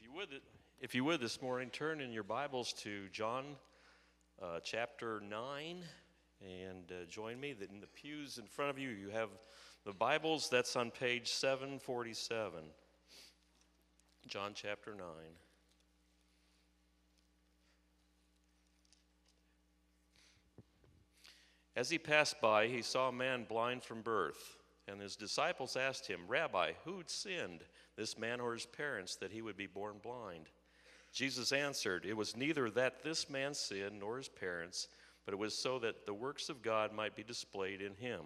If you would, if you would this morning, turn in your Bibles to John uh, chapter 9 and uh, join me. In the pews in front of you, you have the Bibles. That's on page 747. John chapter 9. As he passed by, he saw a man blind from birth. And his disciples asked him, Rabbi, who'd sinned, this man or his parents, that he would be born blind? Jesus answered, It was neither that this man sinned nor his parents, but it was so that the works of God might be displayed in him.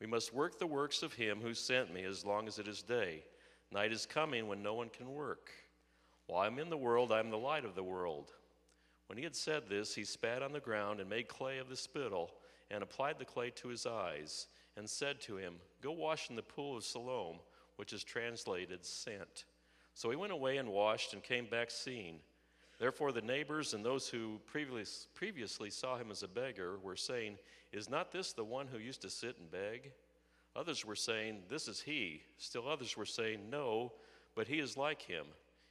We must work the works of him who sent me as long as it is day. Night is coming when no one can work. While I'm in the world, I am the light of the world. When he had said this, he spat on the ground and made clay of the spittle and applied the clay to his eyes and said to him, Go wash in the pool of Siloam, which is translated sent. So he went away and washed and came back seeing. Therefore, the neighbors and those who previous, previously saw him as a beggar were saying, Is not this the one who used to sit and beg? Others were saying, This is he. Still others were saying, No, but he is like him.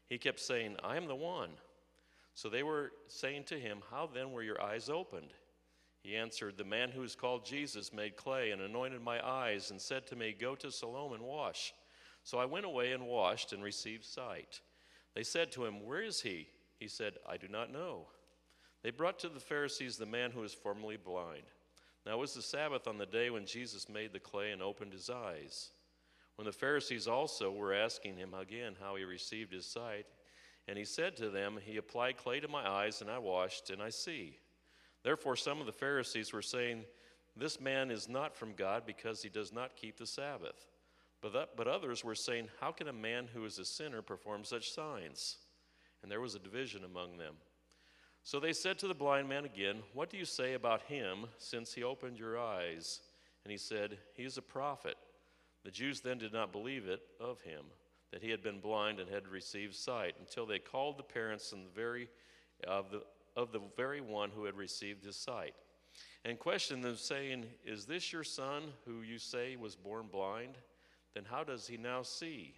He kept saying, I am the one. So they were saying to him, How then were your eyes opened? He answered, The man who is called Jesus made clay and anointed my eyes and said to me, Go to Siloam and wash. So I went away and washed and received sight. They said to him, Where is he? He said, I do not know. They brought to the Pharisees the man who was formerly blind. Now it was the Sabbath on the day when Jesus made the clay and opened his eyes. When the Pharisees also were asking him again how he received his sight, and he said to them, He applied clay to my eyes, and I washed, and I see. Therefore, some of the Pharisees were saying, This man is not from God because he does not keep the Sabbath. But, that, but others were saying, How can a man who is a sinner perform such signs? And there was a division among them. So they said to the blind man again, What do you say about him since he opened your eyes? And he said, He is a prophet. The Jews then did not believe it of him, that he had been blind and had received sight, until they called the parents and the very, of the, of the very one who had received his sight, and questioned them, saying, Is this your son who you say was born blind? Then how does he now see?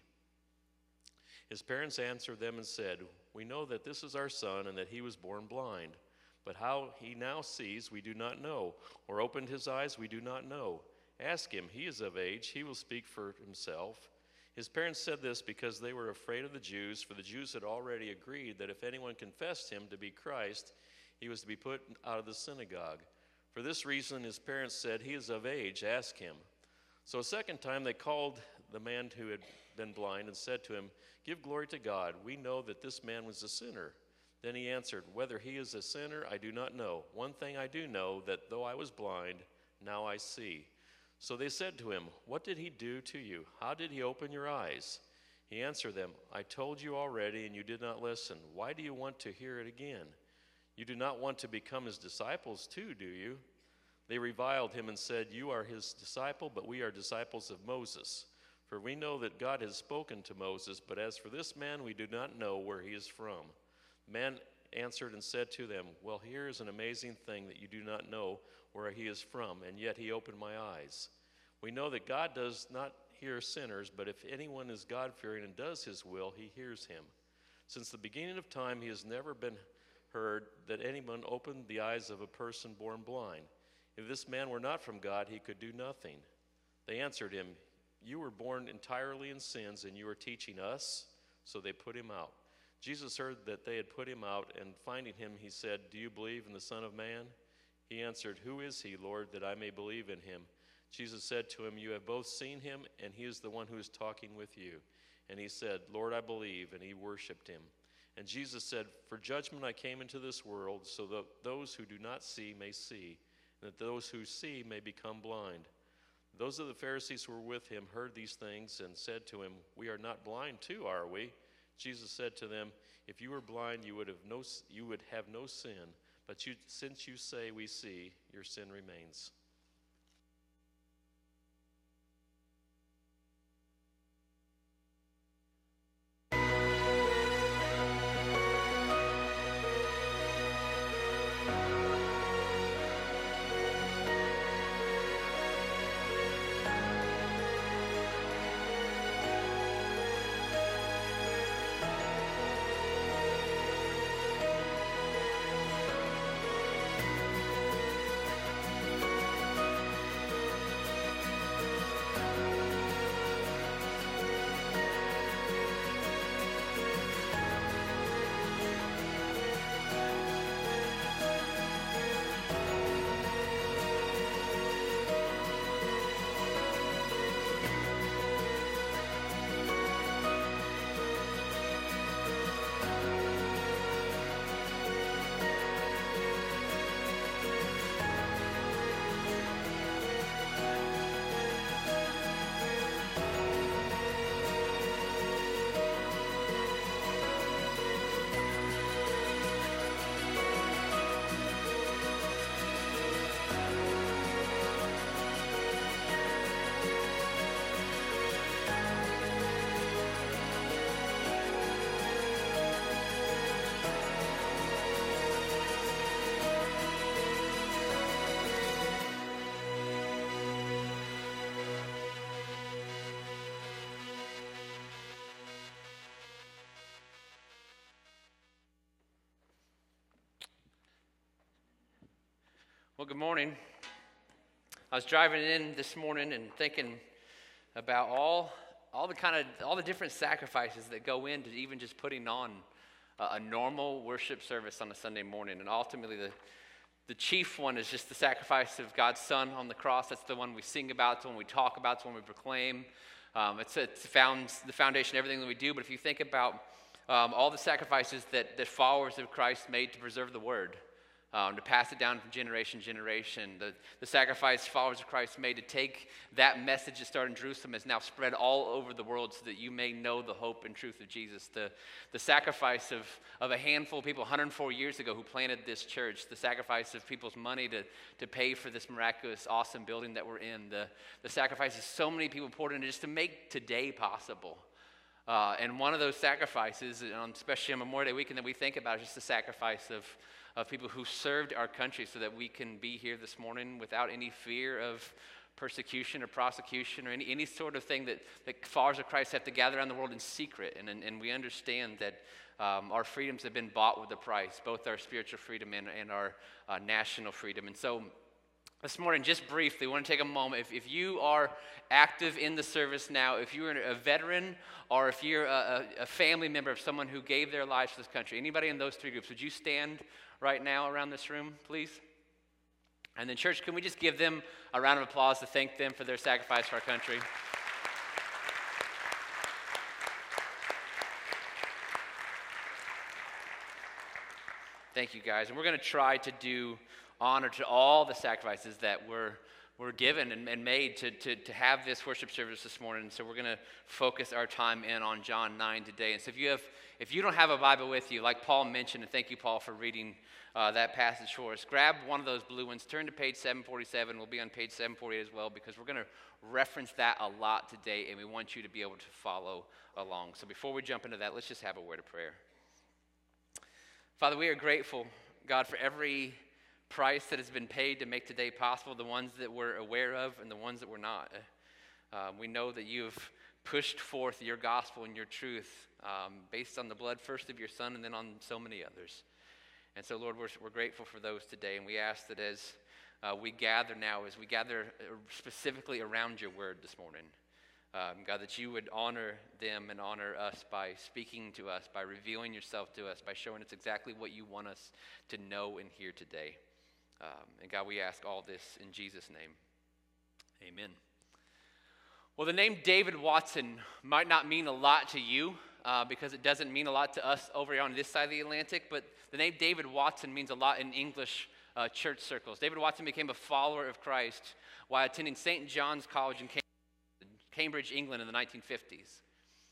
His parents answered them and said, We know that this is our son and that he was born blind. But how he now sees, we do not know, or opened his eyes, we do not know. Ask him, he is of age, he will speak for himself. His parents said this because they were afraid of the Jews, for the Jews had already agreed that if anyone confessed him to be Christ, he was to be put out of the synagogue. For this reason, his parents said, He is of age, ask him. So a second time they called the man who had been blind and said to him, Give glory to God. We know that this man was a sinner. Then he answered, Whether he is a sinner, I do not know. One thing I do know, that though I was blind, now I see. So they said to him, What did he do to you? How did he open your eyes? He answered them, I told you already, and you did not listen. Why do you want to hear it again? You do not want to become his disciples, too, do you? They reviled him and said, You are his disciple, but we are disciples of Moses. For we know that God has spoken to Moses, but as for this man, we do not know where he is from. Man answered and said to them, Well, here is an amazing thing that you do not know where he is from, and yet he opened my eyes. We know that God does not hear sinners, but if anyone is God fearing and does his will, he hears him. Since the beginning of time, he has never been heard that anyone opened the eyes of a person born blind. If this man were not from God, he could do nothing. They answered him, You were born entirely in sins, and you are teaching us. So they put him out. Jesus heard that they had put him out, and finding him, he said, Do you believe in the Son of Man? He answered, Who is he, Lord, that I may believe in him? Jesus said to him, You have both seen him, and he is the one who is talking with you. And he said, Lord, I believe. And he worshiped him. And Jesus said, For judgment I came into this world, so that those who do not see may see, and that those who see may become blind. Those of the Pharisees who were with him heard these things and said to him, We are not blind too, are we? Jesus said to them, If you were blind, you would have no, you would have no sin. But you, since you say we see, your sin remains. Well, good morning. I was driving in this morning and thinking about all, all the kind of all the different sacrifices that go into even just putting on a, a normal worship service on a Sunday morning, and ultimately the the chief one is just the sacrifice of God's Son on the cross. That's the one we sing about, the one we talk about, it's the one we proclaim. Um, it's it's found, the foundation of everything that we do. But if you think about um, all the sacrifices that, that followers of Christ made to preserve the word, um, to pass it down from generation to generation. The, the sacrifice followers of Christ made to take that message that started in Jerusalem is now spread all over the world so that you may know the hope and truth of Jesus. The, the sacrifice of, of a handful of people 104 years ago who planted this church, the sacrifice of people's money to, to pay for this miraculous, awesome building that we're in, the, the sacrifices so many people poured into just to make today possible. Uh, and one of those sacrifices, especially on Memorial Day weekend, that we think about is just the sacrifice of, of people who served our country so that we can be here this morning without any fear of persecution or prosecution or any, any sort of thing that, that followers of Christ have to gather around the world in secret. And, and, and we understand that um, our freedoms have been bought with a price, both our spiritual freedom and, and our uh, national freedom. And so, this morning, just briefly, I want to take a moment. If, if you are active in the service now, if you're a veteran or if you're a, a, family member of someone who gave their lives to this country, anybody in those three groups, would you stand right now around this room, please? And then, church, can we just give them a round of applause to thank them for their sacrifice for our country? Thank you, guys. And we're going to try to do honor to all the sacrifices that were, were given and, and made to, to, to have this worship service this morning. So we're going to focus our time in on John 9 today. And so if you, have, if you don't have a Bible with you, like Paul mentioned, and thank you, Paul, for reading uh, that passage for us, grab one of those blue ones, turn to page 747. We'll be on page 748 as well because we're going to reference that a lot today, and we want you to be able to follow along. So before we jump into that, let's just have a word of prayer. Father, we are grateful, God, for every price that has been paid to make today possible, the ones that we're aware of and the ones that we're not. Um, we know that you've pushed forth your gospel and your truth um, based on the blood first of your son and then on so many others. And so, Lord, we're, we're grateful for those today. And we ask that as uh, we gather now, as we gather uh, specifically around your word this morning, um, God, that you would honor them and honor us by speaking to us, by revealing yourself to us, by showing us exactly what you want us to know and hear today. Um, and God, we ask all this in Jesus' name. Amen. Well, the name David Watson might not mean a lot to you uh, because it doesn't mean a lot to us over here on this side of the Atlantic, but the name David Watson means a lot in English uh, church circles. David Watson became a follower of Christ while attending St. John's College in Cambridge, England in the 1950s.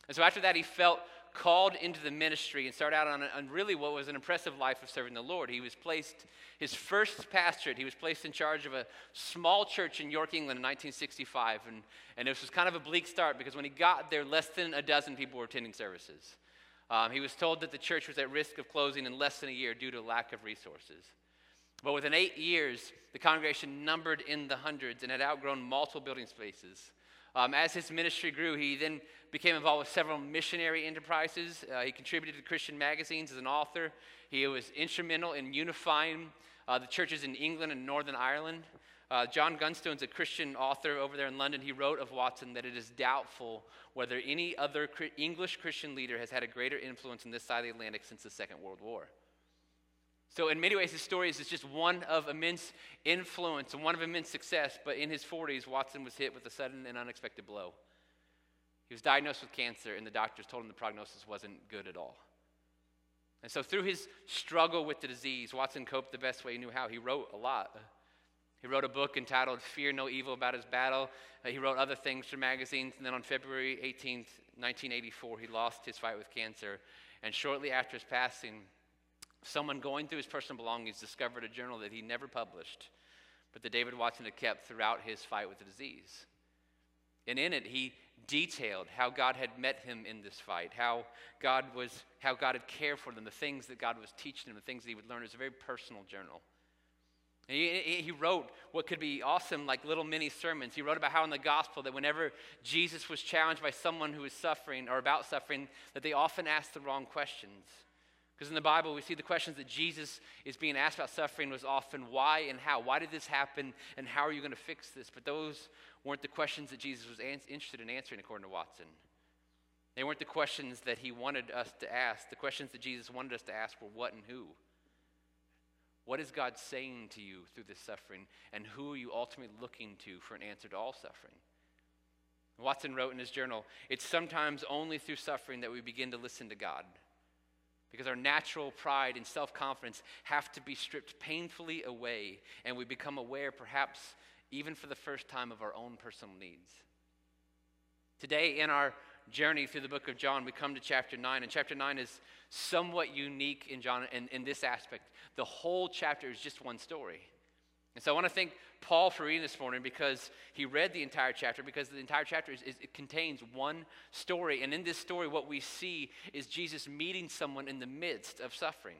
And so after that, he felt called into the ministry and started out on, a, on, really what was an impressive life of serving the Lord. He was placed, his first pastorate, he was placed in charge of a small church in York, England in 1965. And, and this was kind of a bleak start because when he got there, less than a dozen people were attending services. Um, he was told that the church was at risk of closing in less than a year due to lack of resources. But within eight years, the congregation numbered in the hundreds and had outgrown multiple building spaces. Um, as his ministry grew, he then became involved with several missionary enterprises. Uh, he contributed to Christian magazines as an author. He was instrumental in unifying uh, the churches in England and Northern Ireland. Uh, John Gunstone's a Christian author over there in London. He wrote of Watson that it is doubtful whether any other English Christian leader has had a greater influence in this side of the Atlantic since the Second World War. So, in many ways, his story is just one of immense influence and one of immense success. But in his 40s, Watson was hit with a sudden and unexpected blow. He was diagnosed with cancer, and the doctors told him the prognosis wasn't good at all. And so, through his struggle with the disease, Watson coped the best way he knew how. He wrote a lot. He wrote a book entitled Fear No Evil about his battle. Uh, he wrote other things for magazines. And then on February 18th, 1984, he lost his fight with cancer. And shortly after his passing, Someone going through his personal belongings discovered a journal that he never published, but that David Watson had kept throughout his fight with the disease. And in it, he detailed how God had met him in this fight, how God was, how God had cared for them, the things that God was teaching him, the things that he would learn. It was a very personal journal. He, he, wrote what could be awesome, like little mini sermons. He wrote about how in the gospel that whenever Jesus was challenged by someone who was suffering or about suffering, that they often asked the wrong questions. Because in the Bible, we see the questions that Jesus is being asked about suffering was often why and how. Why did this happen and how are you going to fix this? But those weren't the questions that Jesus was interested in answering, according to Watson. They weren't the questions that he wanted us to ask. The questions that Jesus wanted us to ask were what and who. What is God saying to you through this suffering? And who are you ultimately looking to for an answer to all suffering? Watson wrote in his journal It's sometimes only through suffering that we begin to listen to God. Because our natural pride and self confidence have to be stripped painfully away, and we become aware, perhaps even for the first time, of our own personal needs. Today, in our journey through the book of John, we come to chapter 9, and chapter 9 is somewhat unique in John in, in this aspect. The whole chapter is just one story. And so I want to thank Paul for reading this morning because he read the entire chapter, because the entire chapter is, is, it contains one story. And in this story, what we see is Jesus meeting someone in the midst of suffering.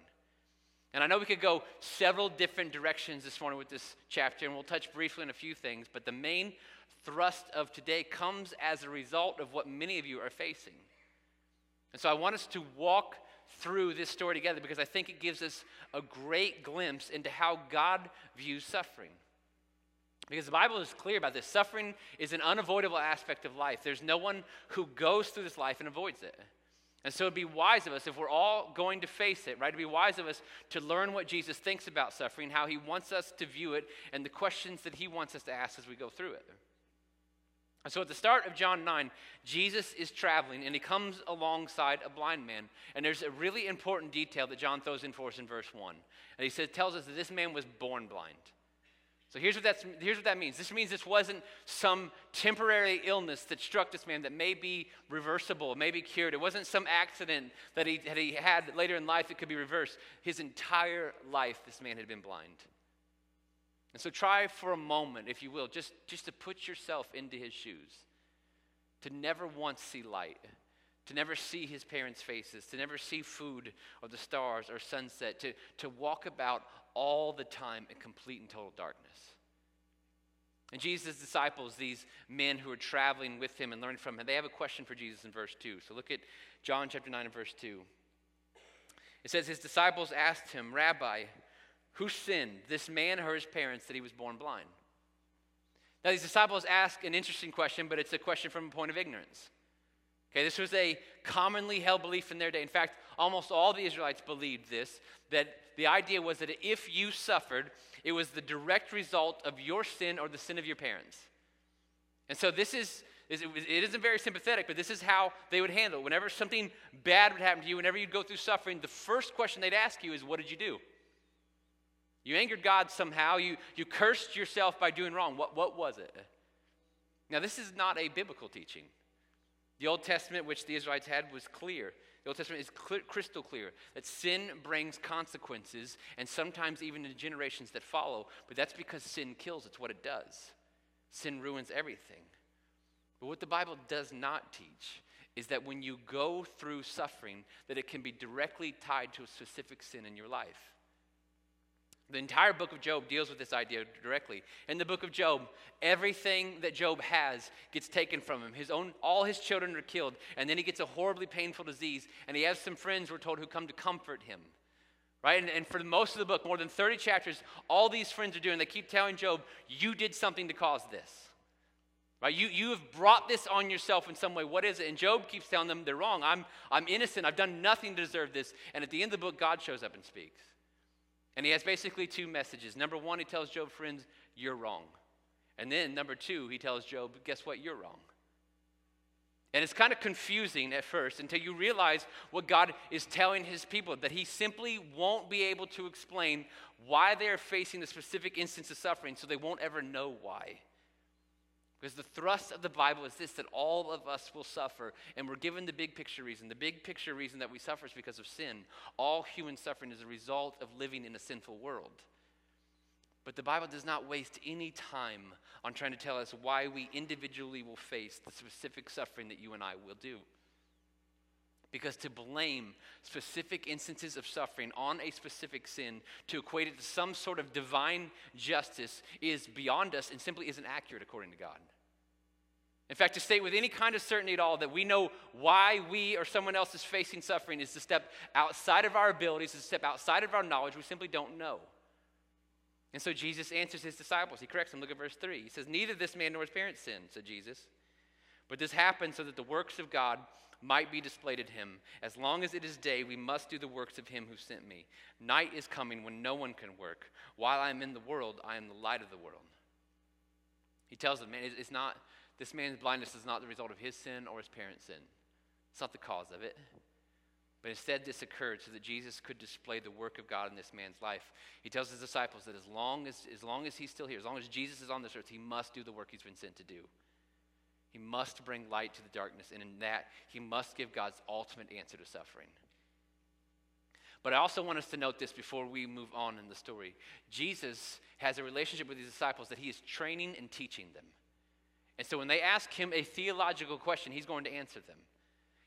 And I know we could go several different directions this morning with this chapter, and we'll touch briefly on a few things, but the main thrust of today comes as a result of what many of you are facing. And so I want us to walk through this story together because I think it gives us a great glimpse into how God views suffering. Because the Bible is clear about this. Suffering is an unavoidable aspect of life. There's no one who goes through this life and avoids it. And so it'd be wise of us, if we're all going to face it, right? It'd be wise of us to learn what Jesus thinks about suffering, how he wants us to view it, and the questions that he wants us to ask as we go through it. And so at the start of John 9, Jesus is traveling and he comes alongside a blind man. And there's a really important detail that John throws in for us in verse 1. And he says, tells us that this man was born blind. So here's what, that's, here's what that means. This means this wasn't some temporary illness that struck this man that may be reversible, may be cured. It wasn't some accident that he, that he had later in life that could be reversed. His entire life, this man had been blind. And so try for a moment, if you will, just, just to put yourself into his shoes, to never once see light, to never see his parents' faces, to never see food or the stars or sunset, to, to walk about all the time in complete and total darkness. And Jesus' disciples, these men who are traveling with him and learning from him, they have a question for Jesus in verse 2. So look at John chapter 9 and verse 2. It says, His disciples asked him, Rabbi, who sinned, this man or his parents, that he was born blind? Now, these disciples ask an interesting question, but it's a question from a point of ignorance. Okay, this was a commonly held belief in their day. In fact, almost all the Israelites believed this that the idea was that if you suffered, it was the direct result of your sin or the sin of your parents. And so this is, it isn't very sympathetic, but this is how they would handle it. Whenever something bad would happen to you, whenever you'd go through suffering, the first question they'd ask you is, What did you do? You angered God somehow. You, you cursed yourself by doing wrong. What, what was it? Now, this is not a biblical teaching. The Old Testament, which the Israelites had, was clear. The Old Testament is clear, crystal clear that sin brings consequences, and sometimes even in generations that follow. But that's because sin kills, it's what it does. Sin ruins everything. But what the Bible does not teach is that when you go through suffering, that it can be directly tied to a specific sin in your life. The entire book of Job deals with this idea directly. In the book of Job, everything that Job has gets taken from him. His own, all his children are killed, and then he gets a horribly painful disease, and he has some friends, we're told, who come to comfort him. Right? And, and for most of the book, more than 30 chapters, all these friends are doing, they keep telling Job, You did something to cause this. Right? You, you have brought this on yourself in some way. What is it? And Job keeps telling them, They're wrong. I'm, I'm innocent. I've done nothing to deserve this. And at the end of the book, God shows up and speaks. And he has basically two messages. Number one, he tells Job, friends, you're wrong. And then number two, he tells Job, guess what? You're wrong. And it's kind of confusing at first until you realize what God is telling his people that he simply won't be able to explain why they're facing a specific instance of suffering, so they won't ever know why. Because the thrust of the Bible is this that all of us will suffer, and we're given the big picture reason. The big picture reason that we suffer is because of sin. All human suffering is a result of living in a sinful world. But the Bible does not waste any time on trying to tell us why we individually will face the specific suffering that you and I will do. Because to blame specific instances of suffering on a specific sin, to equate it to some sort of divine justice, is beyond us and simply isn't accurate according to God. In fact, to state with any kind of certainty at all that we know why we or someone else is facing suffering is to step outside of our abilities, to step outside of our knowledge. We simply don't know. And so Jesus answers his disciples. He corrects them. Look at verse 3. He says, Neither this man nor his parents sinned, said Jesus. But this happened so that the works of God might be displayed in him. As long as it is day, we must do the works of him who sent me. Night is coming when no one can work. While I am in the world, I am the light of the world. He tells them, man, it's not, this man's blindness is not the result of his sin or his parents' sin. It's not the cause of it. But instead, this occurred so that Jesus could display the work of God in this man's life. He tells his disciples that as long as, as long as he's still here, as long as Jesus is on this earth, he must do the work he's been sent to do. He must bring light to the darkness, and in that, he must give God's ultimate answer to suffering. But I also want us to note this before we move on in the story. Jesus has a relationship with his disciples that he is training and teaching them. And so when they ask him a theological question, he's going to answer them.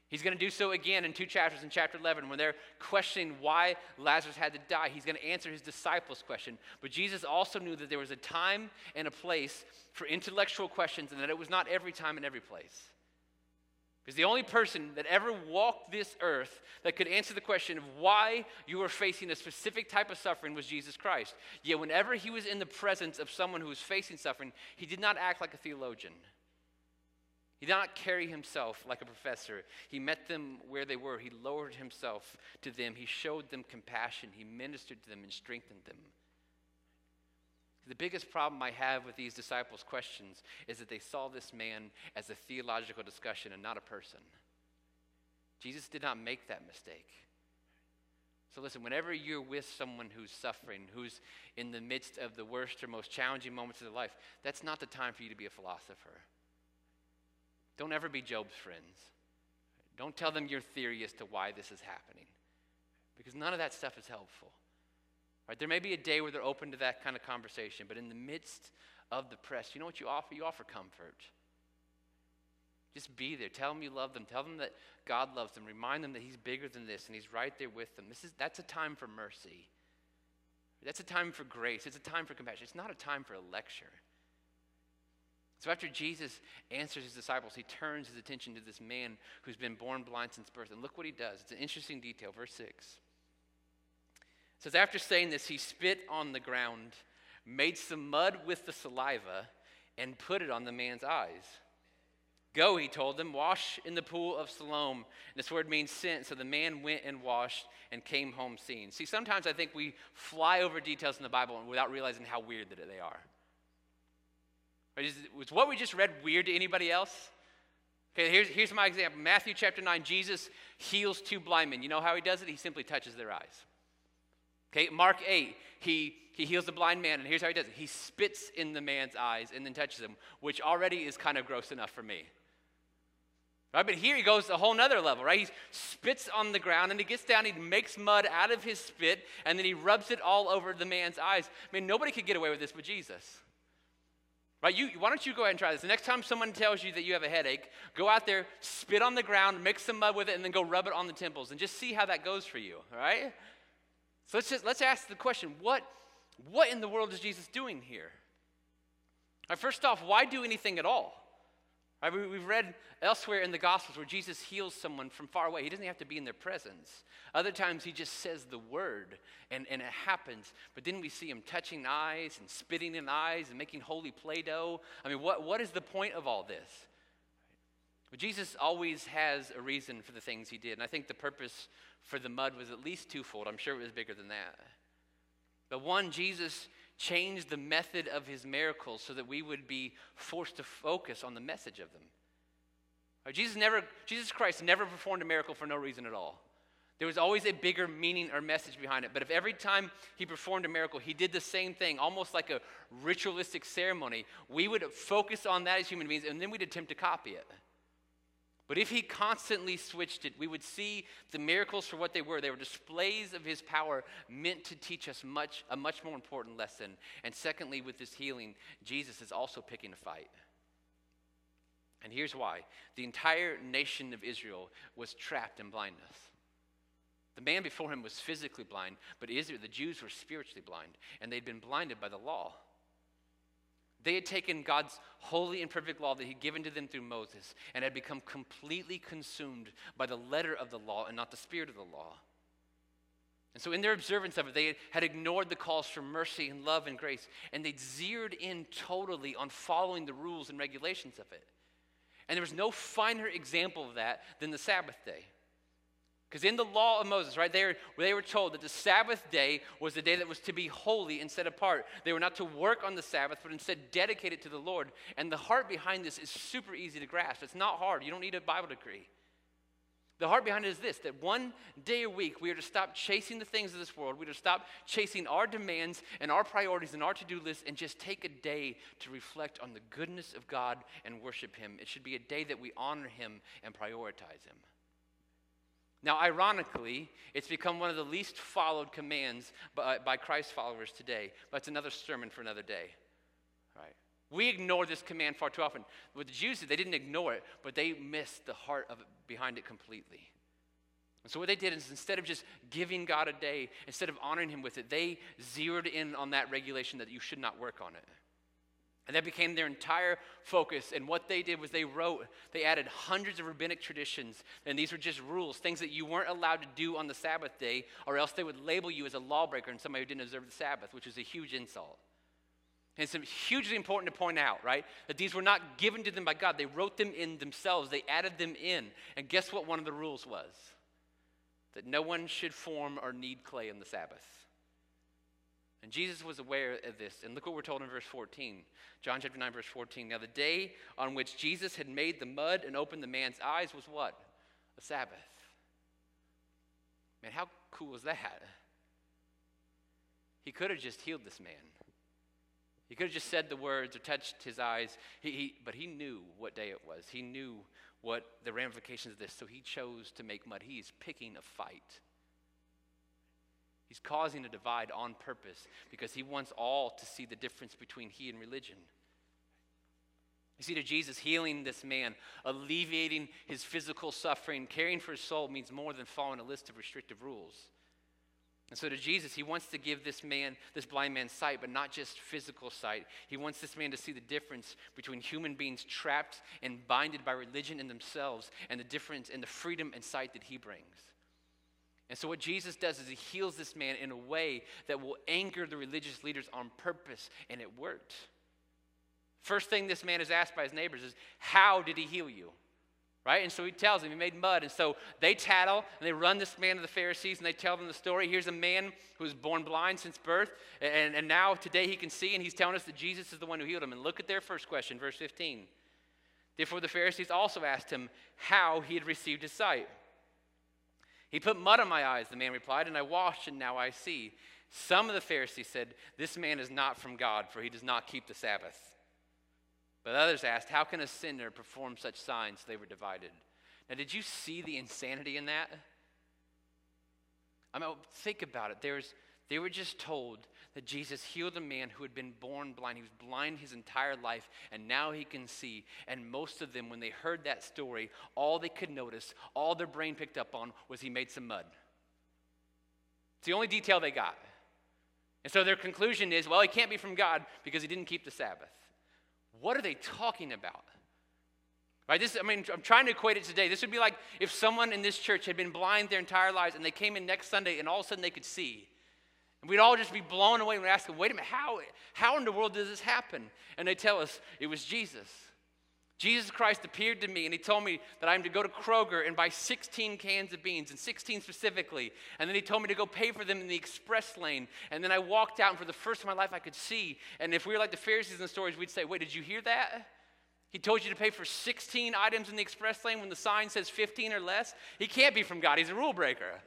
He's going to do so again in two chapters in chapter 11 when they're questioning why Lazarus had to die. He's going to answer his disciples' question. But Jesus also knew that there was a time and a place for intellectual questions and that it was not every time and every place. Because the only person that ever walked this earth that could answer the question of why you were facing a specific type of suffering was Jesus Christ. Yet, whenever he was in the presence of someone who was facing suffering, he did not act like a theologian. He did not carry himself like a professor. He met them where they were. He lowered himself to them. He showed them compassion. He ministered to them and strengthened them. The biggest problem I have with these disciples' questions is that they saw this man as a theological discussion and not a person. Jesus did not make that mistake. So, listen, whenever you're with someone who's suffering, who's in the midst of the worst or most challenging moments of their life, that's not the time for you to be a philosopher. Don't ever be Job's friends. Don't tell them your theory as to why this is happening, because none of that stuff is helpful. Right? There may be a day where they're open to that kind of conversation, but in the midst of the press, you know what you offer? You offer comfort. Just be there. Tell them you love them. Tell them that God loves them. Remind them that He's bigger than this and He's right there with them. This is, that's a time for mercy. That's a time for grace. It's a time for compassion. It's not a time for a lecture. So after Jesus answers his disciples, he turns his attention to this man who's been born blind since birth. And look what he does. It's an interesting detail. Verse 6 it says, After saying this, he spit on the ground, made some mud with the saliva, and put it on the man's eyes. Go, he told them, wash in the pool of Siloam. This word means sent. So the man went and washed and came home seeing. See, sometimes I think we fly over details in the Bible without realizing how weird that they are. Was what we just read weird to anybody else? Okay, here's, here's my example Matthew chapter 9, Jesus heals two blind men. You know how he does it? He simply touches their eyes. Okay, Mark 8, he, he heals the blind man, and here's how he does it he spits in the man's eyes and then touches him, which already is kind of gross enough for me. Right, but here he goes a whole nother level, right? He spits on the ground and he gets down, he makes mud out of his spit, and then he rubs it all over the man's eyes. I mean, nobody could get away with this but Jesus. Right? You, why don't you go ahead and try this? The next time someone tells you that you have a headache, go out there, spit on the ground, mix some mud with it, and then go rub it on the temples and just see how that goes for you. All right? So let's just let's ask the question: What what in the world is Jesus doing here? First off, why do anything at all? Right, we, have read elsewhere in the Gospels where Jesus heals someone from far away. He doesn't have to be in their presence. Other times he just says the word and, and it happens. But then we see him touching eyes and spitting in eyes and making holy Play Doh. I mean, what, what is the point of all this? But Jesus always has a reason for the things he did. And I think the purpose for the mud was at least twofold. I'm sure it was bigger than that. But one, Jesus changed the method of his miracles so that we would be forced to focus on the message of them. Jesus, never, Jesus Christ never performed a miracle for no reason at all. There was always a bigger meaning or message behind it. But if every time he performed a miracle, he did the same thing, almost like a ritualistic ceremony, we would focus on that as human beings and then we'd attempt to copy it. But if he constantly switched it, we would see the miracles for what they were. They were displays of his power meant to teach us much, a much more important lesson. And secondly, with this healing, Jesus is also picking a fight. And here's why the entire nation of Israel was trapped in blindness. The man before him was physically blind, but Israel, the Jews were spiritually blind, and they'd been blinded by the law. They had taken God's holy and perfect law that He'd given to them through Moses and had become completely consumed by the letter of the law and not the spirit of the law. And so, in their observance of it, they had ignored the calls for mercy and love and grace, and they'd zeroed in totally on following the rules and regulations of it. And there was no finer example of that than the Sabbath day. Because in the law of Moses, right, they were, they were told that the Sabbath day was the day that was to be holy and set apart. They were not to work on the Sabbath, but instead dedicate it to the Lord. And the heart behind this is super easy to grasp. It's not hard. You don't need a Bible degree. The heart behind it is this that one day a week we are to stop chasing the things of this world. We are to stop chasing our demands and our priorities and our to do list and just take a day to reflect on the goodness of God and worship Him. It should be a day that we honor Him and prioritize Him. Now, ironically, it's become one of the least followed commands by, by Christ followers today, but it's another sermon for another day. Right? We ignore this command far too often. With the Jews, they didn't ignore it, but they missed the heart of it behind it completely. And so, what they did is instead of just giving God a day, instead of honoring Him with it, they zeroed in on that regulation that you should not work on it. And that became their entire focus. And what they did was they wrote, they added hundreds of rabbinic traditions. And these were just rules, things that you weren't allowed to do on the Sabbath day, or else they would label you as a lawbreaker and somebody who didn't observe the Sabbath, which is a huge insult. And it's hugely important to point out, right? That these were not given to them by God. They wrote them in themselves, they added them in. And guess what one of the rules was? That no one should form or knead clay on the Sabbath. And Jesus was aware of this. And look what we're told in verse 14. John chapter 9, verse 14. Now, the day on which Jesus had made the mud and opened the man's eyes was what? A Sabbath. Man, how cool was that? He could have just healed this man. He could have just said the words or touched his eyes, he, he, but he knew what day it was. He knew what the ramifications of this, so he chose to make mud. He is picking a fight. He's causing a divide on purpose because he wants all to see the difference between he and religion. You see, to Jesus, healing this man, alleviating his physical suffering, caring for his soul means more than following a list of restrictive rules. And so, to Jesus, he wants to give this man, this blind man, sight, but not just physical sight. He wants this man to see the difference between human beings trapped and binded by religion in themselves and the difference in the freedom and sight that he brings. And so, what Jesus does is he heals this man in a way that will anger the religious leaders on purpose, and it worked. First thing this man is asked by his neighbors is, How did he heal you? Right? And so he tells them he made mud. And so they tattle and they run this man to the Pharisees and they tell them the story. Here's a man who was born blind since birth, and, and now today he can see, and he's telling us that Jesus is the one who healed him. And look at their first question, verse 15. Therefore, the Pharisees also asked him how he had received his sight. He put mud on my eyes, the man replied, and I washed, and now I see. Some of the Pharisees said, This man is not from God, for he does not keep the Sabbath. But others asked, How can a sinner perform such signs? They were divided. Now, did you see the insanity in that? I mean, think about it. There's, they were just told that Jesus healed a man who had been born blind. He was blind his entire life, and now he can see. And most of them, when they heard that story, all they could notice, all their brain picked up on, was he made some mud. It's the only detail they got. And so their conclusion is well, he can't be from God because he didn't keep the Sabbath. What are they talking about? Right? This, I mean, I'm trying to equate it today. This would be like if someone in this church had been blind their entire lives and they came in next Sunday and all of a sudden they could see. And we'd all just be blown away and we'd ask them, wait a minute, how, how in the world does this happen? And they tell us it was Jesus. Jesus Christ appeared to me and he told me that I'm to go to Kroger and buy 16 cans of beans, and 16 specifically. And then he told me to go pay for them in the express lane. And then I walked out, and for the first time in my life, I could see. And if we were like the Pharisees in the stories, we'd say, Wait, did you hear that? He told you to pay for 16 items in the express lane when the sign says 15 or less? He can't be from God, he's a rule breaker.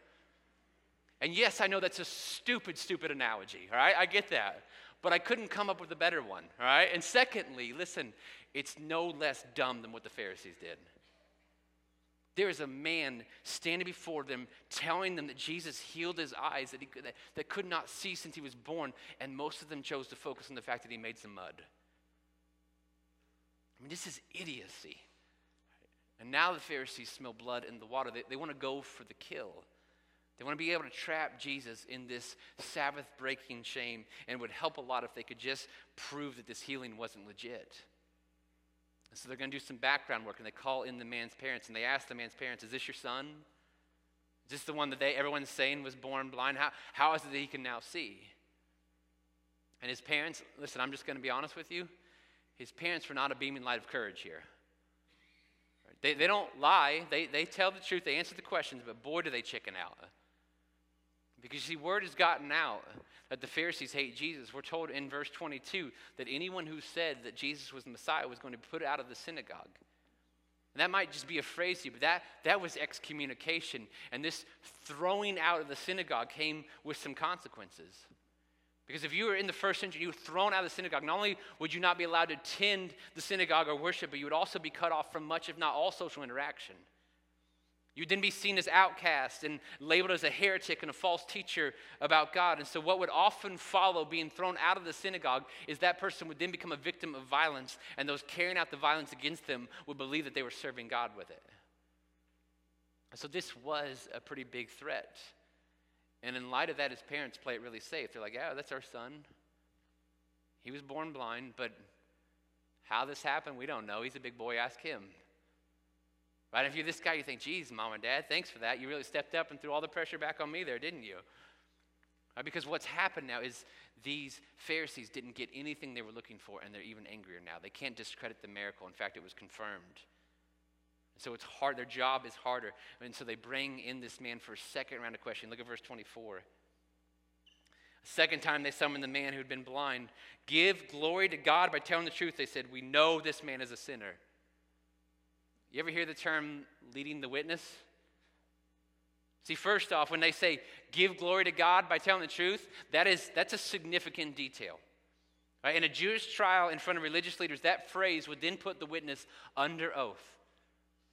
And yes, I know that's a stupid, stupid analogy, all right? I get that. But I couldn't come up with a better one, all right? And secondly, listen, it's no less dumb than what the Pharisees did. There is a man standing before them telling them that Jesus healed his eyes that, he that, that could not see since he was born, and most of them chose to focus on the fact that he made some mud. I mean, this is idiocy. And now the Pharisees smell blood in the water. They, they want to go for the kill. They want to be able to trap Jesus in this Sabbath breaking shame and would help a lot if they could just prove that this healing wasn't legit. So they're going to do some background work and they call in the man's parents and they ask the man's parents, Is this your son? Is this the one that they, everyone's saying was born blind? How, how is it that he can now see? And his parents, listen, I'm just going to be honest with you. His parents were not a beaming light of courage here. They, they don't lie, they, they tell the truth, they answer the questions, but boy, do they chicken out. Because see, word has gotten out that the Pharisees hate Jesus. We're told in verse 22 that anyone who said that Jesus was the Messiah was going to be put out of the synagogue. And that might just be a phrase you, but that, that was excommunication. And this throwing out of the synagogue came with some consequences. Because if you were in the first century, you were thrown out of the synagogue, not only would you not be allowed to attend the synagogue or worship, but you would also be cut off from much, if not all, social interaction. You'd then be seen as outcast and labeled as a heretic and a false teacher about God. And so, what would often follow being thrown out of the synagogue is that person would then become a victim of violence, and those carrying out the violence against them would believe that they were serving God with it. So, this was a pretty big threat. And in light of that, his parents play it really safe. They're like, yeah, that's our son. He was born blind, but how this happened, we don't know. He's a big boy, ask him. Right? If you're this guy, you think, geez, mom and dad, thanks for that. You really stepped up and threw all the pressure back on me there, didn't you? Right? Because what's happened now is these Pharisees didn't get anything they were looking for, and they're even angrier now. They can't discredit the miracle. In fact, it was confirmed. So it's hard, their job is harder. And so they bring in this man for a second round of questioning. Look at verse 24. A second time they summoned the man who'd been blind. Give glory to God by telling the truth. They said, We know this man is a sinner. You ever hear the term leading the witness? See, first off, when they say give glory to God by telling the truth, that is, that's a significant detail. Right? In a Jewish trial in front of religious leaders, that phrase would then put the witness under oath.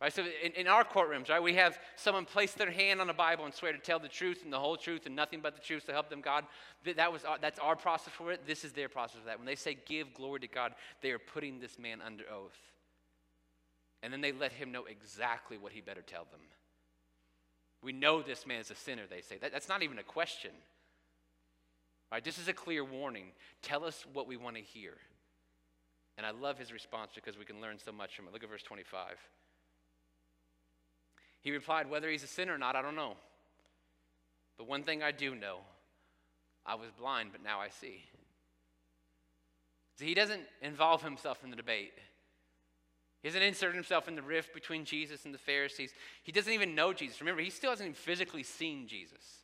Right? So in, in our courtrooms, right, we have someone place their hand on a Bible and swear to tell the truth and the whole truth and nothing but the truth to help them God. That was our, that's our process for it. This is their process for that. When they say give glory to God, they are putting this man under oath. And then they let him know exactly what he better tell them. We know this man is a sinner, they say. That, that's not even a question. Right? This is a clear warning. Tell us what we want to hear. And I love his response because we can learn so much from it. Look at verse 25. He replied, Whether he's a sinner or not, I don't know. But one thing I do know I was blind, but now I see. See, he doesn't involve himself in the debate. He hasn't inserted himself in the rift between Jesus and the Pharisees. He doesn't even know Jesus. Remember, he still hasn't even physically seen Jesus.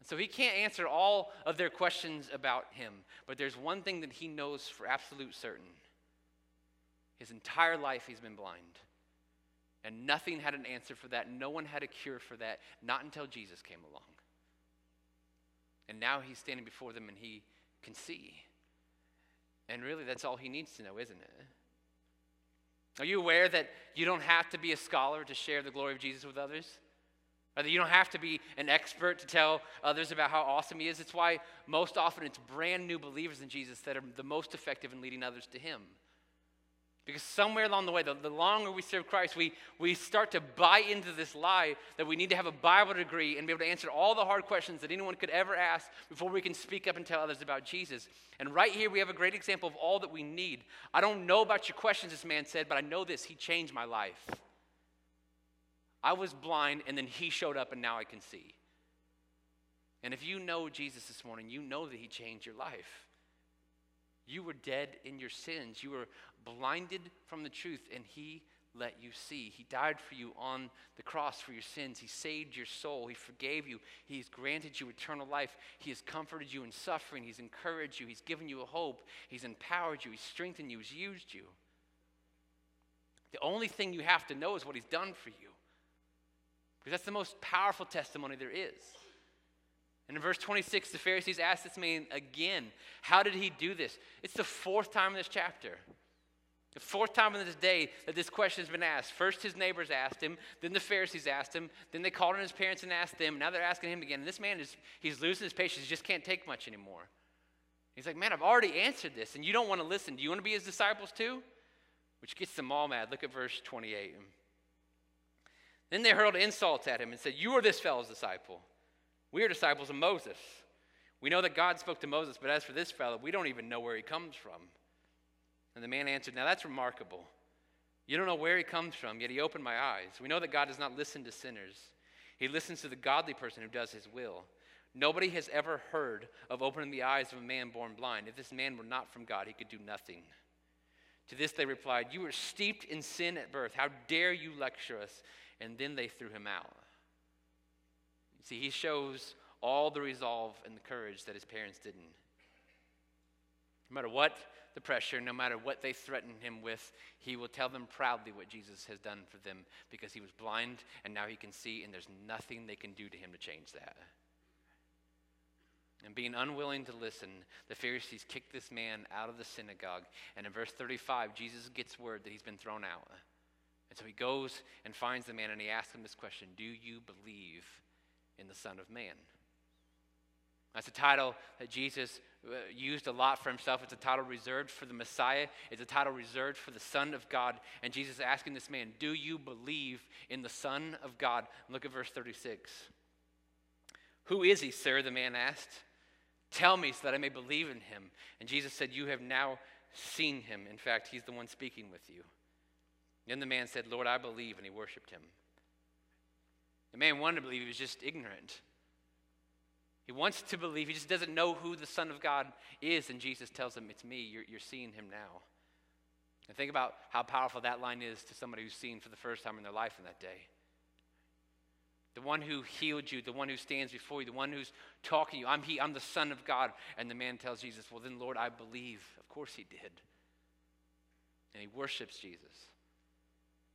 And so he can't answer all of their questions about him. But there's one thing that he knows for absolute certain his entire life he's been blind. And nothing had an answer for that. No one had a cure for that, not until Jesus came along. And now he's standing before them and he can see. And really, that's all he needs to know, isn't it? Are you aware that you don't have to be a scholar to share the glory of Jesus with others? Or that you don't have to be an expert to tell others about how awesome he is? It's why most often it's brand new believers in Jesus that are the most effective in leading others to him. Because somewhere along the way, the, the, longer we serve Christ, we, we start to buy into this lie that we need to have a Bible degree and be able to answer all the hard questions that anyone could ever ask before we can speak up and tell others about Jesus. And right here, we have a great example of all that we need. I don't know about your questions, this man said, but I know this He changed my life. I was blind, and then He showed up, and now I can see. And if you know Jesus this morning, you know that He changed your life. You were dead in your sins. You were blinded from the truth, and He let you see. He died for you on the cross for your sins. He saved your soul. He forgave you. He's granted you eternal life. He has comforted you in suffering. He's encouraged you. He's given you a hope. He's empowered you. He's strengthened you. He's used you. The only thing you have to know is what He's done for you. Because that's the most powerful testimony there is. And in verse 26, the Pharisees asked this man again, How did he do this? It's the fourth time in this chapter. The fourth time in this day that this question has been asked. First, his neighbors asked him, then the Pharisees asked him, then they called on his parents and asked them. Now they're asking him again. And this man is, he's losing his patience. He just can't take much anymore. He's like, Man, I've already answered this, and you don't want to listen. Do you want to be his disciples too? Which gets them all mad. Look at verse 28. Then they hurled insults at him and said, You are this fellow's disciple. We are disciples of Moses. We know that God spoke to Moses, but as for this fellow, we don't even know where he comes from. And the man answered, Now that's remarkable. You don't know where he comes from, yet he opened my eyes. We know that God does not listen to sinners, he listens to the godly person who does his will. Nobody has ever heard of opening the eyes of a man born blind. If this man were not from God, he could do nothing. To this they replied, You were steeped in sin at birth. How dare you lecture us? And then they threw him out. See, he shows all the resolve and the courage that his parents didn't. No matter what the pressure, no matter what they threaten him with, he will tell them proudly what Jesus has done for them because he was blind and now he can see, and there's nothing they can do to him to change that. And being unwilling to listen, the Pharisees kicked this man out of the synagogue. And in verse 35, Jesus gets word that he's been thrown out. And so he goes and finds the man and he asks him this question Do you believe in the Son of Man? That's a title that Jesus uh, used a lot for himself. It's a title reserved for the Messiah. It's a title reserved for the Son of God. And Jesus is asking this man, Do you believe in the Son of God? Look at verse 36. Who is he, sir? The man asked. Tell me so that I may believe in him. And Jesus said, You have now seen him. In fact, he's the one speaking with you. Then the man said, Lord, I believe. And he worshiped him. The man wanted to believe, he was just ignorant. He wants to believe, he just doesn't know who the Son of God is. And Jesus tells him, It's me. You're, you're seeing him now. And think about how powerful that line is to somebody who's seen for the first time in their life in that day the one who healed you, the one who stands before you, the one who's talking to you. I'm he, I'm the Son of God. And the man tells Jesus, Well, then, Lord, I believe. Of course he did. And he worships Jesus.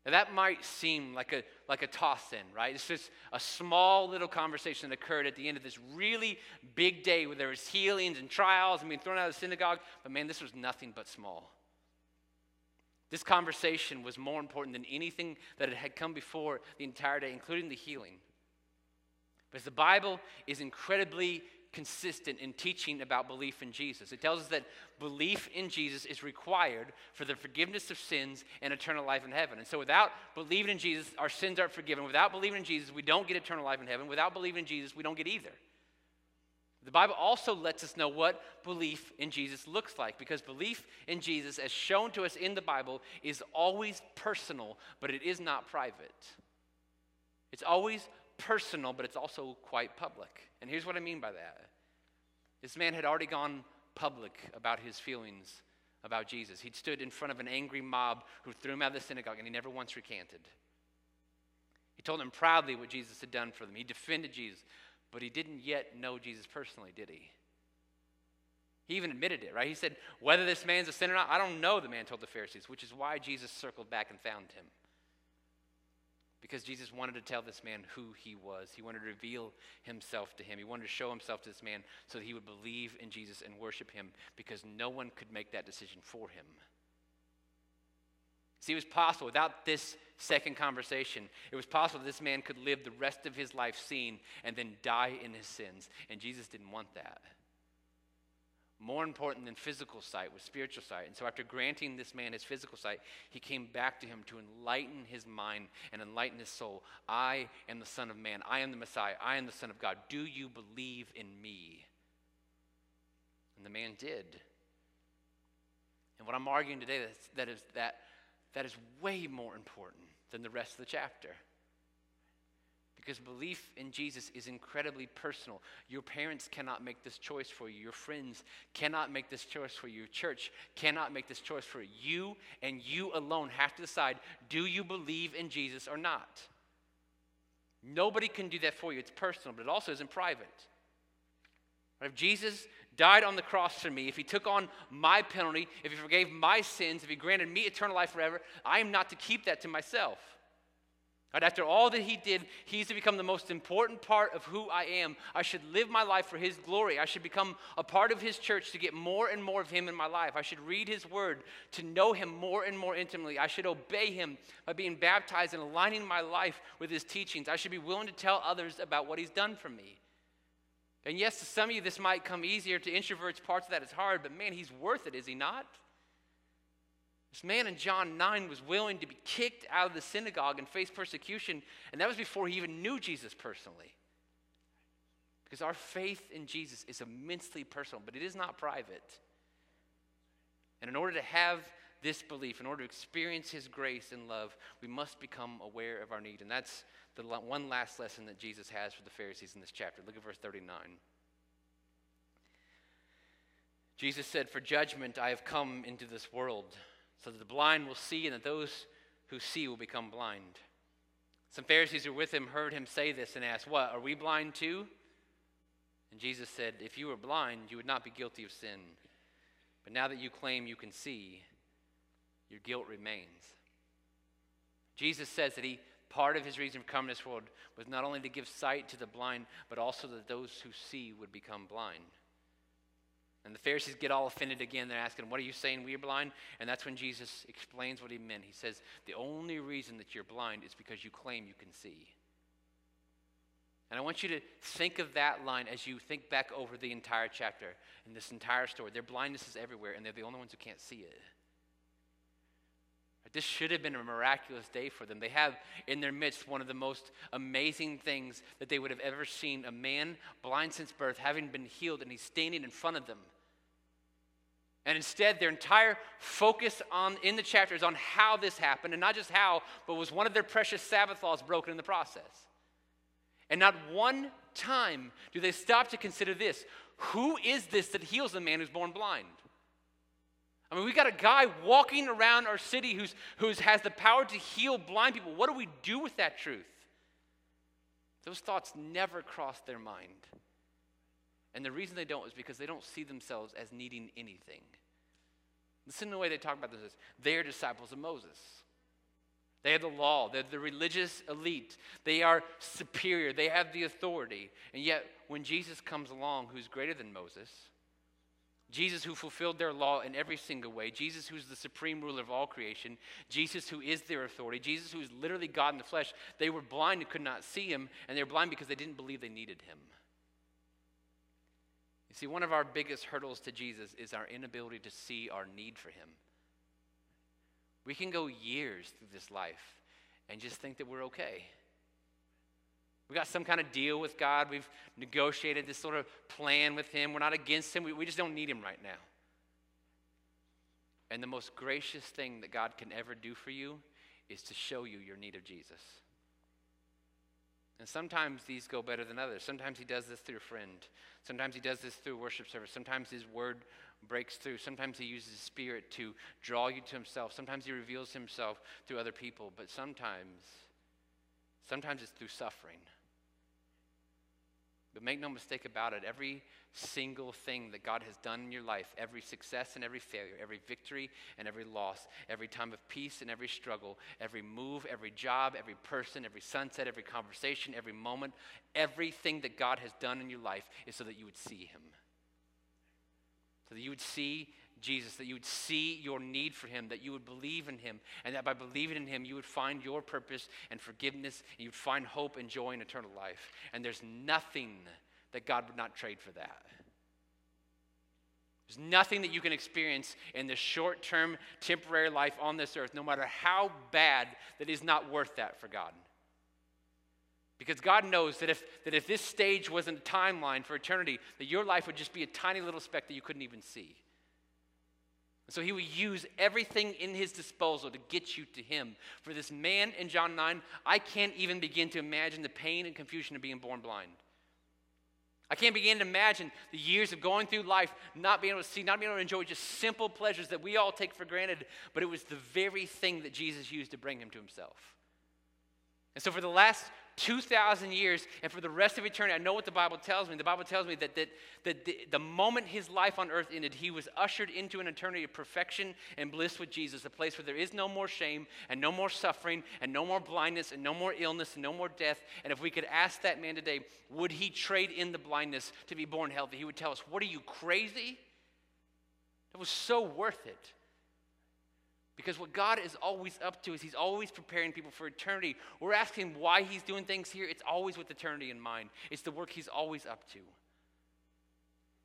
Now, that might seem like a, like a toss in, right? It's just a small little conversation that occurred at the end of this really big day where there was healings and trials and being thrown out of the synagogue. But man, this was nothing but small. This conversation was more important than anything that had come before the entire day, including the healing. Because the Bible is incredibly consistent in teaching about belief in Jesus. It tells us that belief in Jesus is required for the forgiveness of sins and eternal life in heaven. And so, without believing in Jesus, our sins aren't forgiven. Without believing in Jesus, we don't get eternal life in heaven. Without believing in Jesus, we don't get either. The Bible also lets us know what belief in Jesus looks like because belief in Jesus, as shown to us in the Bible, is always personal, but it is not private. It's always personal, but it's also quite public. And here's what I mean by that this man had already gone public about his feelings about Jesus. He'd stood in front of an angry mob who threw him out of the synagogue, and he never once recanted. He told them proudly what Jesus had done for them. He defended Jesus, but he didn't yet know Jesus personally, did he? He even admitted it, right? He said, Whether this man's a sinner or not, I don't know, the man told the Pharisees, which is why Jesus circled back and found him because Jesus wanted to tell this man who he was. He wanted to reveal himself to him. He wanted to show himself to this man so that he would believe in Jesus and worship him because no one could make that decision for him. See, it was possible without this second conversation, it was possible this man could live the rest of his life seen and then die in his sins. And Jesus didn't want that. More important than physical sight was spiritual sight. And so, after granting this man his physical sight, he came back to him to enlighten his mind and enlighten his soul. I am the Son of Man. I am the Messiah. I am the Son of God. Do you believe in me? And the man did. And what I'm arguing today is that is, that, that is way more important than the rest of the chapter because belief in Jesus is incredibly personal. Your parents cannot make this choice for you. Your friends cannot make this choice for you. Your church cannot make this choice for you. You and you alone have to decide do you believe in Jesus or not? Nobody can do that for you. It's personal, but it also isn't private. If Jesus died on the cross for me, if he took on my penalty, if he forgave my sins, if he granted me eternal life forever, I am not to keep that to myself. Right, after all that he did, he's to become the most important part of who I am. I should live my life for his glory. I should become a part of his church to get more and more of him in my life. I should read his word to know him more and more intimately. I should obey him by being baptized and aligning my life with his teachings. I should be willing to tell others about what he's done for me. And yes, to some of you, this might come easier. To introverts, parts of that is hard, but man, he's worth it, is he not? This man in John 9 was willing to be kicked out of the synagogue and face persecution, and that was before he even knew Jesus personally. Because our faith in Jesus is immensely personal, but it is not private. And in order to have this belief, in order to experience his grace and love, we must become aware of our need. And that's the one last lesson that Jesus has for the Pharisees in this chapter. Look at verse 39. Jesus said, For judgment I have come into this world, so that the blind will see, and that those who see will become blind. Some Pharisees who were with him heard him say this and asked, What, are we blind too? And Jesus said, If you were blind, you would not be guilty of sin. But now that you claim you can see, your guilt remains. Jesus says that he part of his reason for coming to this world was not only to give sight to the blind, but also that those who see would become blind. And the Pharisees get all offended again. They're asking, What are you saying? We are blind? And that's when Jesus explains what he meant. He says, The only reason that you're blind is because you claim you can see. And I want you to think of that line as you think back over the entire chapter and this entire story. Their blindness is everywhere, and they're the only ones who can't see it. This should have been a miraculous day for them. They have in their midst one of the most amazing things that they would have ever seen a man blind since birth having been healed, and he's standing in front of them. And instead, their entire focus on, in the chapter is on how this happened, and not just how, but was one of their precious Sabbath laws broken in the process. And not one time do they stop to consider this who is this that heals a man who's born blind? I mean, we got a guy walking around our city who's, who's has the power to heal blind people. What do we do with that truth? Those thoughts never cross their mind. And the reason they don't is because they don't see themselves as needing anything. Listen to the way they talk about this. They are disciples of Moses. They have the law. They're the religious elite. They are superior. They have the authority. And yet, when Jesus comes along, who's greater than Moses, Jesus, who fulfilled their law in every single way, Jesus, who's the supreme ruler of all creation, Jesus, who is their authority, Jesus, who is literally God in the flesh, they were blind and could not see him, and they were blind because they didn't believe they needed him. You see, one of our biggest hurdles to Jesus is our inability to see our need for him. We can go years through this life and just think that we're okay. We got some kind of deal with God. We've negotiated this sort of plan with Him. We're not against Him. We, we just don't need Him right now. And the most gracious thing that God can ever do for you is to show you your need of Jesus. And sometimes these go better than others. Sometimes He does this through a friend. Sometimes He does this through worship service. Sometimes His word breaks through. Sometimes He uses His Spirit to draw you to Himself. Sometimes He reveals Himself through other people. But sometimes, sometimes it's through suffering. But make no mistake about it, every single thing that God has done in your life, every success and every failure, every victory and every loss, every time of peace and every struggle, every move, every job, every person, every sunset, every conversation, every moment, everything that God has done in your life is so that you would see Him. So that you would see Jesus, that you would see your need for him, that you would believe in him, and that by believing in him, you would find your purpose and forgiveness, and you'd find hope and joy in eternal life. And there's nothing that God would not trade for that. There's nothing that you can experience in this short term, temporary life on this earth, no matter how bad, that is not worth that for God. Because God knows that if, that if this stage wasn't a timeline for eternity, that your life would just be a tiny little speck that you couldn't even see. So he would use everything in his disposal to get you to him. For this man in John 9, I can't even begin to imagine the pain and confusion of being born blind. I can't begin to imagine the years of going through life, not being able to see, not being able to enjoy just simple pleasures that we all take for granted, but it was the very thing that Jesus used to bring him to himself. And so for the last 2,000 years and for the rest of eternity. I know what the Bible tells me. The Bible tells me that, that, that the, the moment his life on earth ended, he was ushered into an eternity of perfection and bliss with Jesus, a place where there is no more shame and no more suffering and no more blindness and no more illness and no more death. And if we could ask that man today, would he trade in the blindness to be born healthy? He would tell us, What are you, crazy? It was so worth it. Because what God is always up to is He's always preparing people for eternity. We're asking why He's doing things here. It's always with eternity in mind, it's the work He's always up to.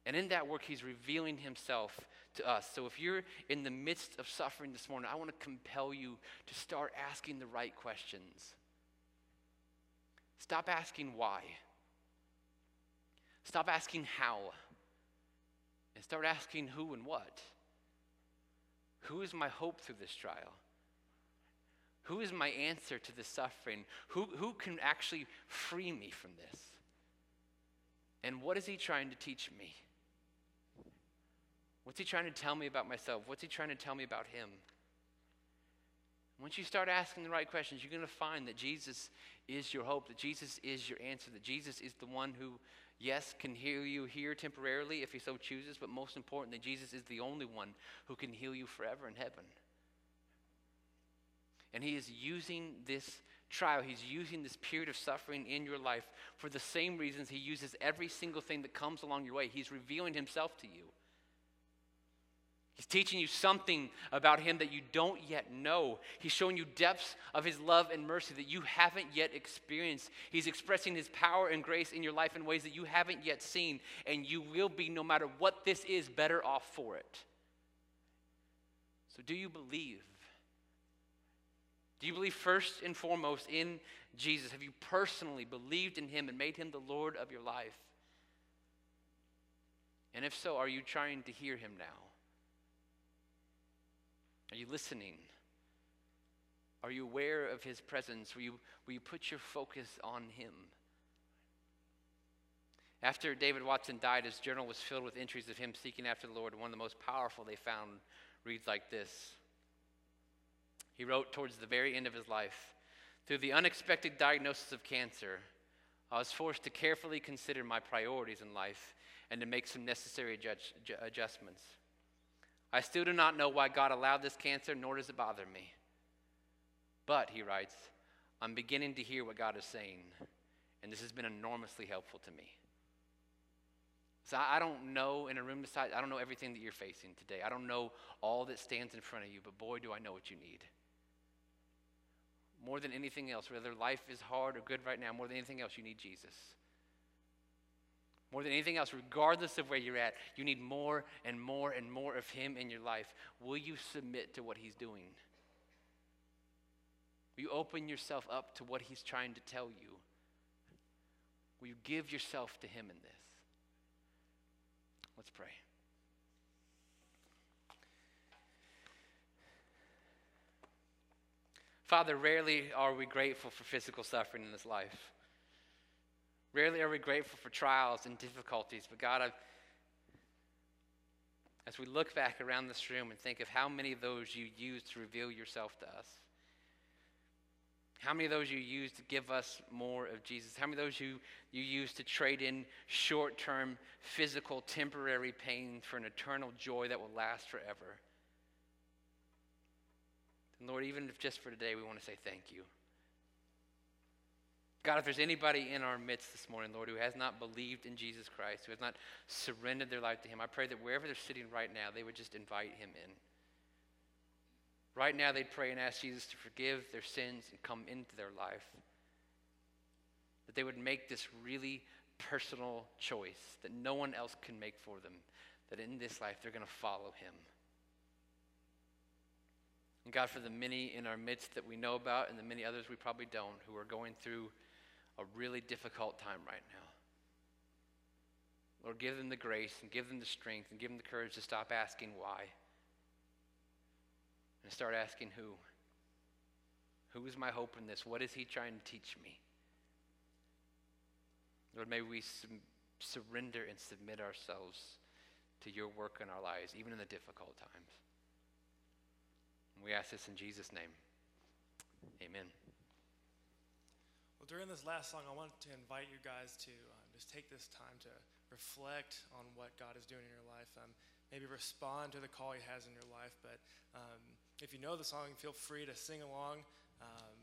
And in that work, He's revealing Himself to us. So if you're in the midst of suffering this morning, I want to compel you to start asking the right questions. Stop asking why. Stop asking how. And start asking who and what. Who is my hope through this trial? Who is my answer to the suffering? Who, who can actually free me from this? And what is he trying to teach me? What's he trying to tell me about myself? What's he trying to tell me about him? Once you start asking the right questions, you're going to find that Jesus is your hope, that Jesus is your answer, that Jesus is the one who, yes, can heal you here temporarily if he so chooses, but most importantly, Jesus is the only one who can heal you forever in heaven. And he is using this trial, he's using this period of suffering in your life for the same reasons he uses every single thing that comes along your way. He's revealing himself to you. He's teaching you something about him that you don't yet know. He's showing you depths of his love and mercy that you haven't yet experienced. He's expressing his power and grace in your life in ways that you haven't yet seen, and you will be, no matter what this is, better off for it. So, do you believe? Do you believe first and foremost in Jesus? Have you personally believed in him and made him the Lord of your life? And if so, are you trying to hear him now? Are you listening? Are you aware of his presence? Will you, will you put your focus on him? After David Watson died, his journal was filled with entries of him seeking after the Lord. One of the most powerful they found reads like this He wrote towards the very end of his life Through the unexpected diagnosis of cancer, I was forced to carefully consider my priorities in life and to make some necessary adjust, adjustments. I still do not know why God allowed this cancer, nor does it bother me. But, he writes, I'm beginning to hear what God is saying, and this has been enormously helpful to me. So I don't know in a room beside, I don't know everything that you're facing today. I don't know all that stands in front of you, but boy, do I know what you need. More than anything else, whether life is hard or good right now, more than anything else, you need Jesus. More than anything else, regardless of where you're at, you need more and more and more of Him in your life. Will you submit to what He's doing? Will you open yourself up to what He's trying to tell you? Will you give yourself to Him in this? Let's pray. Father, rarely are we grateful for physical suffering in this life. Rarely are we grateful for trials and difficulties, but God, I've, as we look back around this room and think of how many of those you used to reveal yourself to us, how many of those you used to give us more of Jesus? How many of those you, you used to trade in short term, physical, temporary pain for an eternal joy that will last forever? And Lord, even if just for today, we want to say thank you. God, if there's anybody in our midst this morning, Lord, who has not believed in Jesus Christ, who has not surrendered their life to Him, I pray that wherever they're sitting right now, they would just invite Him in. Right now, they'd pray and ask Jesus to forgive their sins and come into their life. That they would make this really personal choice that no one else can make for them. That in this life, they're going to follow Him. And God, for the many in our midst that we know about and the many others we probably don't who are going through a really difficult time right now. Lord, give them the grace and give them the strength and give them the courage to stop asking why and start asking who. Who is my hope in this? What is He trying to teach me? Lord, may we surrender and submit ourselves to your work in our lives, even in the difficult times. And we ask this in Jesus' name. Amen. During this last song, I want to invite you guys to uh, just take this time to reflect on what God is doing in your life. Um, maybe respond to the call He has in your life. But um, if you know the song, feel free to sing along. Um,